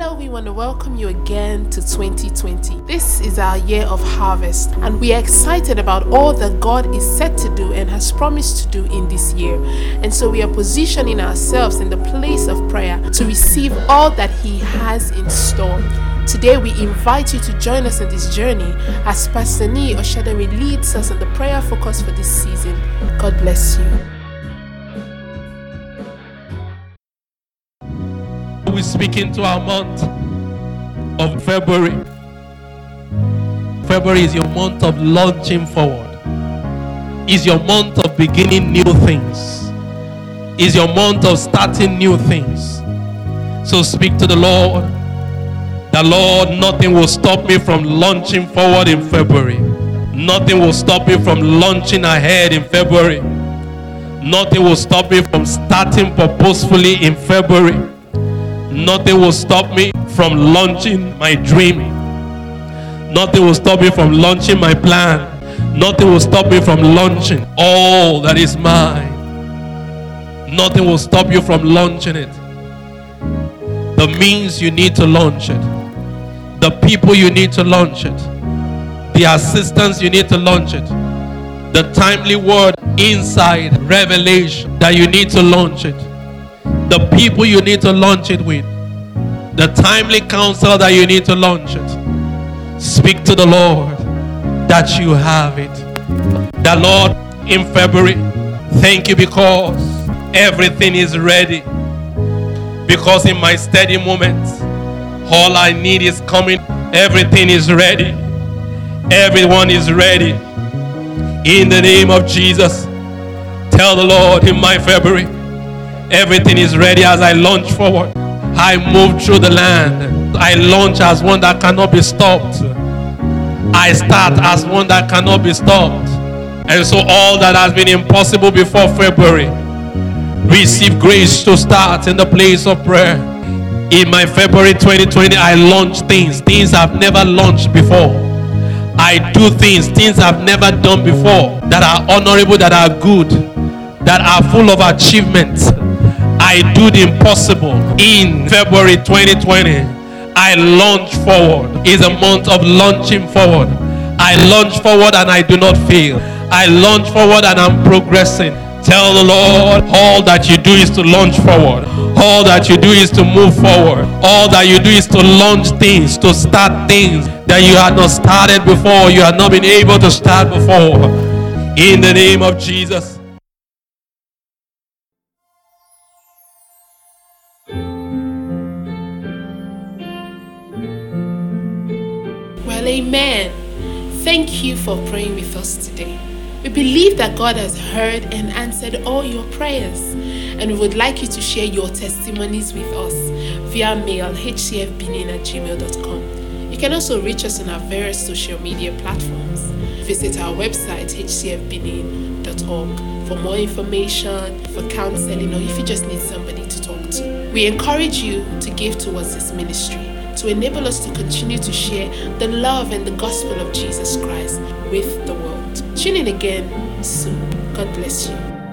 Hello, we want to welcome you again to 2020. This is our year of harvest, and we are excited about all that God is set to do and has promised to do in this year. And so we are positioning ourselves in the place of prayer to receive all that He has in store. Today, we invite you to join us in this journey as Pastor Nee Oshadari leads us in the prayer focus for this season. God bless you. We speak into our month of February. February is your month of launching forward. Is your month of beginning new things. Is your month of starting new things. So speak to the Lord. The Lord, nothing will stop me from launching forward in February. Nothing will stop me from launching ahead in February. Nothing will stop me from starting purposefully in February. Nothing will stop me from launching my dream. Nothing will stop me from launching my plan. Nothing will stop me from launching all that is mine. Nothing will stop you from launching it. The means you need to launch it, the people you need to launch it, the assistance you need to launch it, the timely word inside revelation that you need to launch it the people you need to launch it with, the timely counsel that you need to launch it. Speak to the Lord that you have it. The Lord in February, thank you because everything is ready. Because in my steady moments, all I need is coming. Everything is ready. Everyone is ready. In the name of Jesus, tell the Lord in my February Everything is ready as I launch forward. I move through the land. I launch as one that cannot be stopped. I start as one that cannot be stopped. And so, all that has been impossible before February, receive grace to start in the place of prayer. In my February 2020, I launch things, things I've never launched before. I do things, things I've never done before that are honorable, that are good, that are full of achievements. I do the impossible in February 2020. I launch forward. It's a month of launching forward. I launch forward and I do not fail. I launch forward and I'm progressing. Tell the Lord, all that you do is to launch forward. All that you do is to move forward. All that you do is to launch things, to start things that you had not started before, you had not been able to start before. In the name of Jesus. Amen. Thank you for praying with us today. We believe that God has heard and answered all your prayers, and we would like you to share your testimonies with us via mail hcfbenin at gmail.com. You can also reach us on our various social media platforms. Visit our website hcfbenin.org for more information, for counseling, or if you just need somebody to talk to. We encourage you to give towards this ministry to enable us to continue to share the love and the gospel of Jesus Christ with the world. Tune in again soon. God bless you.